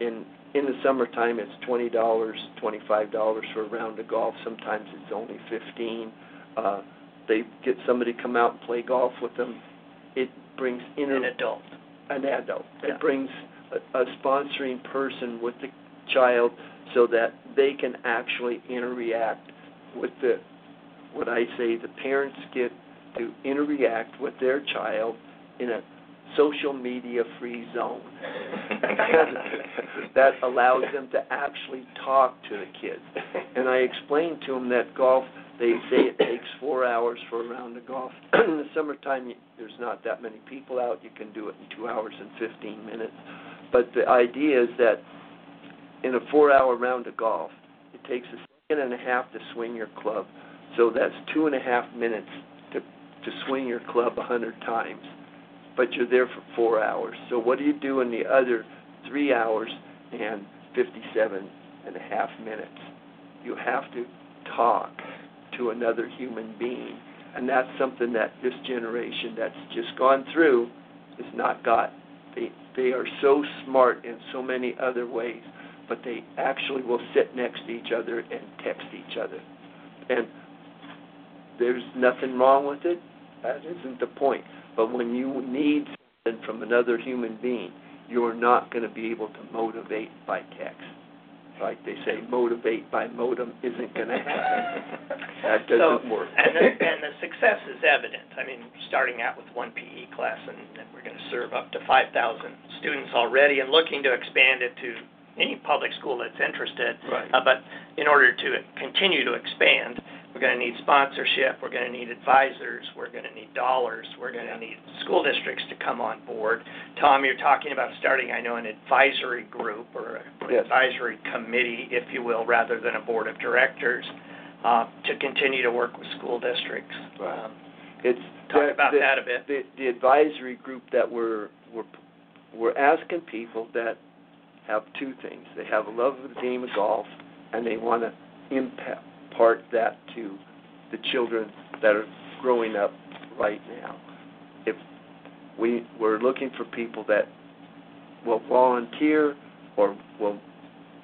In in the summertime, it's twenty dollars, twenty five dollars for a round of golf. Sometimes it's only fifteen. Uh, they get somebody to come out and play golf with them. It brings inner An adult. an adult. Yeah. It brings a, a sponsoring person with the child so that they can actually interact with the what I say the parents get to interact with their child in a social media free zone. that allows them to actually talk to the kids. And I explained to them that golf, they say it takes four hours for a round of golf. in the summertime, you- there's not that many people out. You can do it in two hours and 15 minutes. But the idea is that in a four hour round of golf, it takes a second and a half to swing your club. So that's two and a half minutes to, to swing your club a hundred times. But you're there for four hours. So what do you do in the other three hours and 57 and a half minutes? You have to talk to another human being. And that's something that this generation that's just gone through has not got. They, they are so smart in so many other ways, but they actually will sit next to each other and text each other. And there's nothing wrong with it. That isn't the point. But when you need something from another human being, you're not going to be able to motivate by text. Like they say, motivate by modem isn't going to happen. That doesn't so, work. And the, and the success is evident. I mean, starting out with one PE class, and, and we're going to serve up to 5,000 students already, and looking to expand it to any public school that's interested. Right. Uh, but in order to continue to expand, going to need sponsorship, we're going to need advisors, we're going to need dollars, we're going to need school districts to come on board. Tom, you're talking about starting, I know, an advisory group or an Yes. advisory committee, if you will, rather than a board of directors, uh, to continue to work with school districts. Right. Um, It's Talk the- about the- that a bit. The, the advisory group that we're, we're, we're asking people that have two things. They have a love of the game of golf, and they want to impart that to the children that are growing up right now. If we, we're looking for people that will volunteer or will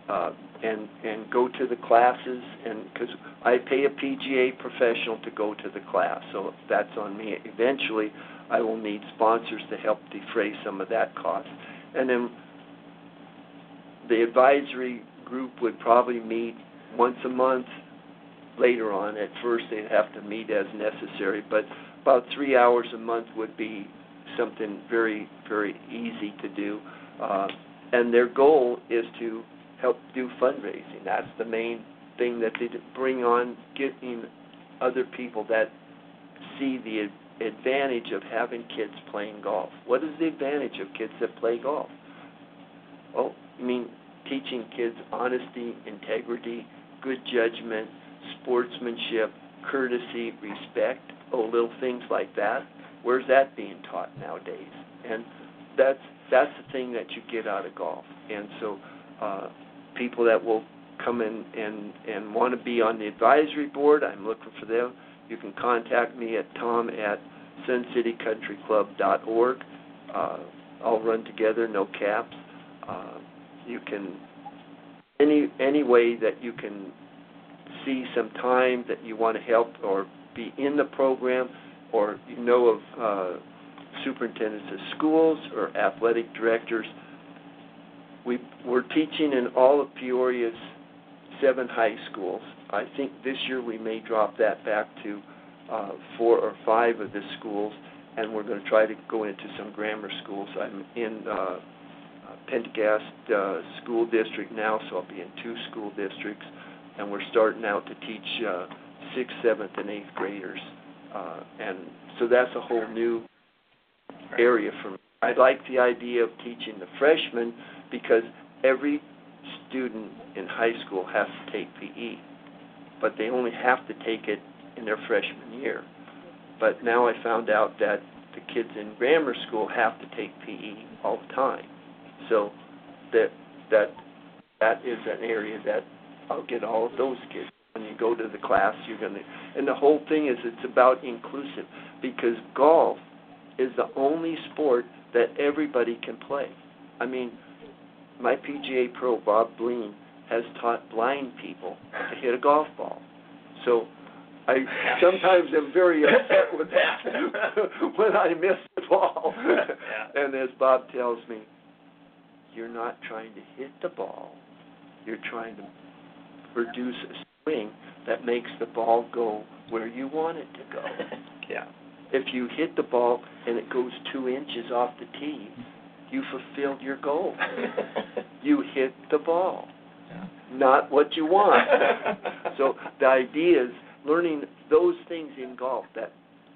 uh, and and go to the classes and because I pay a PGA professional to go to the class, so that's on me. Eventually, I will need sponsors to help defray some of that cost, and then the advisory group would probably meet once a month. Later on, at first they'd have to meet as necessary, but about three hours a month would be something very very easy to do. Uh, and their goal is to help do fundraising. That's the main thing that they bring on, getting other people that see the advantage of having kids playing golf. What is the advantage of kids that play golf? Oh, I mean teaching kids honesty, integrity, good judgment, sportsmanship, courtesy, respect. Oh, little things like that. Where's that being taught nowadays? And that's that's the thing that you get out of golf. And so, uh, people that will come in and and want to be on the advisory board, I'm looking for them. You can contact me at tom at suncitycountryclub.org. Uh, I'll run together, no caps. Uh, you can any any way that you can see some time that you want to help or be in the program, or you know of uh, superintendents of schools or athletic directors. We, we're teaching in all of Peoria's seven high schools. I think this year we may drop that back to uh, four or five of the schools, and we're going to try to go into some grammar schools. I'm in uh, uh, Pendergast uh, School District now, so I'll be in two school districts, and we're starting out to teach uh, sixth, seventh, and eighth graders, uh, and so that's a whole new area for me. I like the idea of teaching the freshmen because every student in high school has to take PE, but they only have to take it in their freshman year. But now I found out that the kids in grammar school have to take PE all the time. So that that that is an area that I'll get all of those kids. When you go to the class, you're gonna, and the whole thing is it's about inclusive because golf is the only sport that everybody can play. I mean, my PGA pro Bob Bleen has taught blind people to hit a golf ball. So I sometimes am very upset with that when I miss the ball. And as Bob tells me, you're not trying to hit the ball. You're trying to produce a swing that makes the ball go where you want it to go. yeah. If you hit the ball and it goes two inches off the tee, you fulfilled your goal. you hit the ball, yeah. not what you want. so the idea is learning those things in golf that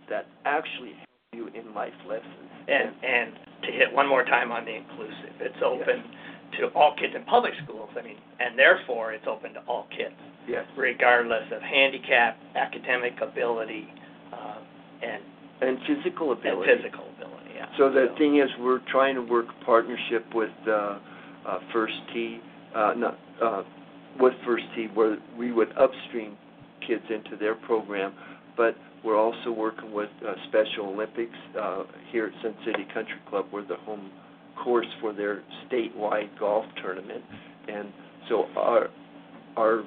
that actually help you in life lessons. And and to hit one more time on the inclusive, it's open. To all kids in public schools. I mean, and therefore it's open to all kids, yes, regardless of handicap, academic ability, uh, and and physical ability. And physical ability, yeah. So the so. thing is, we're trying to work partnership with uh, uh, First Tee, uh, not uh, with First Tee, where we would upstream kids into their program, but we're also working with uh, Special Olympics uh, here at Sun City Country Club. We're the home course for their statewide golf tournament, and so our our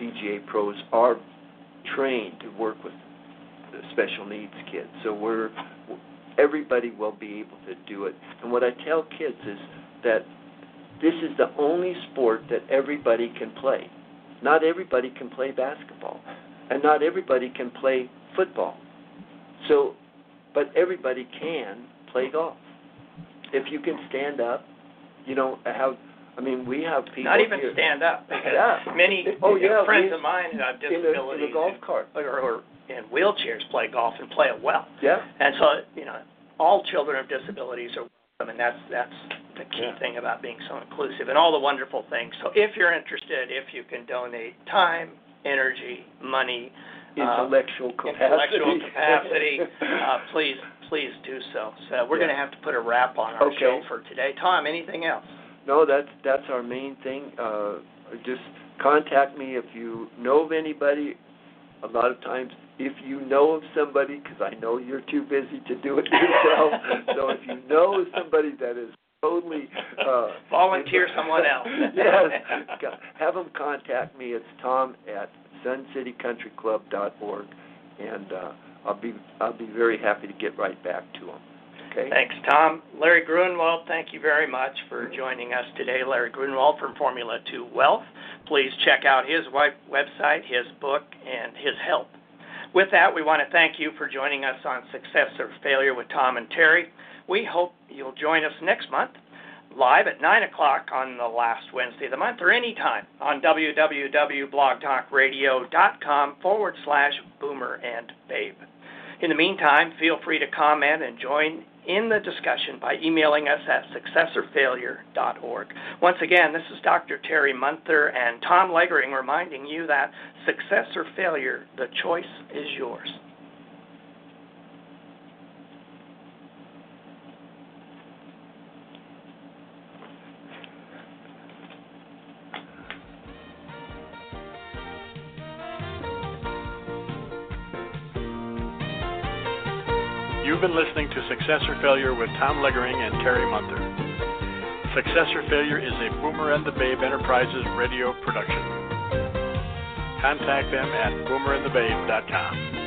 PGA pros are trained to work with special needs kids. So we're everybody will be able to do it. And what I tell kids is that this is the only sport that everybody can play. Not everybody can play basketball, and not everybody can play football. So, but everybody can play golf. If you can stand up, you know, have I mean, we have people. Not even here. stand up. yeah. Many oh, yeah, friends we, of mine who have disabilities. In a, in a golf cart. Or, or in wheelchairs play golf and play it well. Yeah. And so, you know, all children of disabilities are welcome, and that's that's the key yeah. thing about being so inclusive and all the wonderful things. So, if you're interested, if you can donate time, energy, money, intellectual uh, capacity, intellectual capacity, uh, please please do so. So we're yeah. going to have to put a wrap on our okay. show for today. Tom, anything else? No, that's that's our main thing. Uh, just contact me if you know of anybody. A lot of times if you know of somebody, because I know you're too busy to do it yourself, so if you know of somebody that is totally uh, volunteer someone else. yes, have them contact me. It's Tom at SunCityCountryClub.org, and uh, I'll be I'll be very happy to get right back to them. Okay. Thanks, Tom. Larry Gruenwald, thank you very much for joining us today. Larry Gruenwald from Formula 2 Wealth. Please check out his website, his book, and his help with that, we want to thank you for joining us on Success or Failure with Tom and Terry. We hope you'll join us next month live at 9 o'clock on the last Wednesday of the month or anytime on www.blogtalkradio.com forward slash boomer and babe. In the meantime, feel free to comment and join in the discussion by emailing us at successorfailure.org. Once again, this is Dr. Terry Munther and Tom Leogering reminding you that success or failure, the choice is yours. You've been listening to Success or Failure with Tom Leogering and Terry Munther. Success or Failure is a Boomer and the Babe Enterprises radio production. Contact them at boomerandthebabe.com.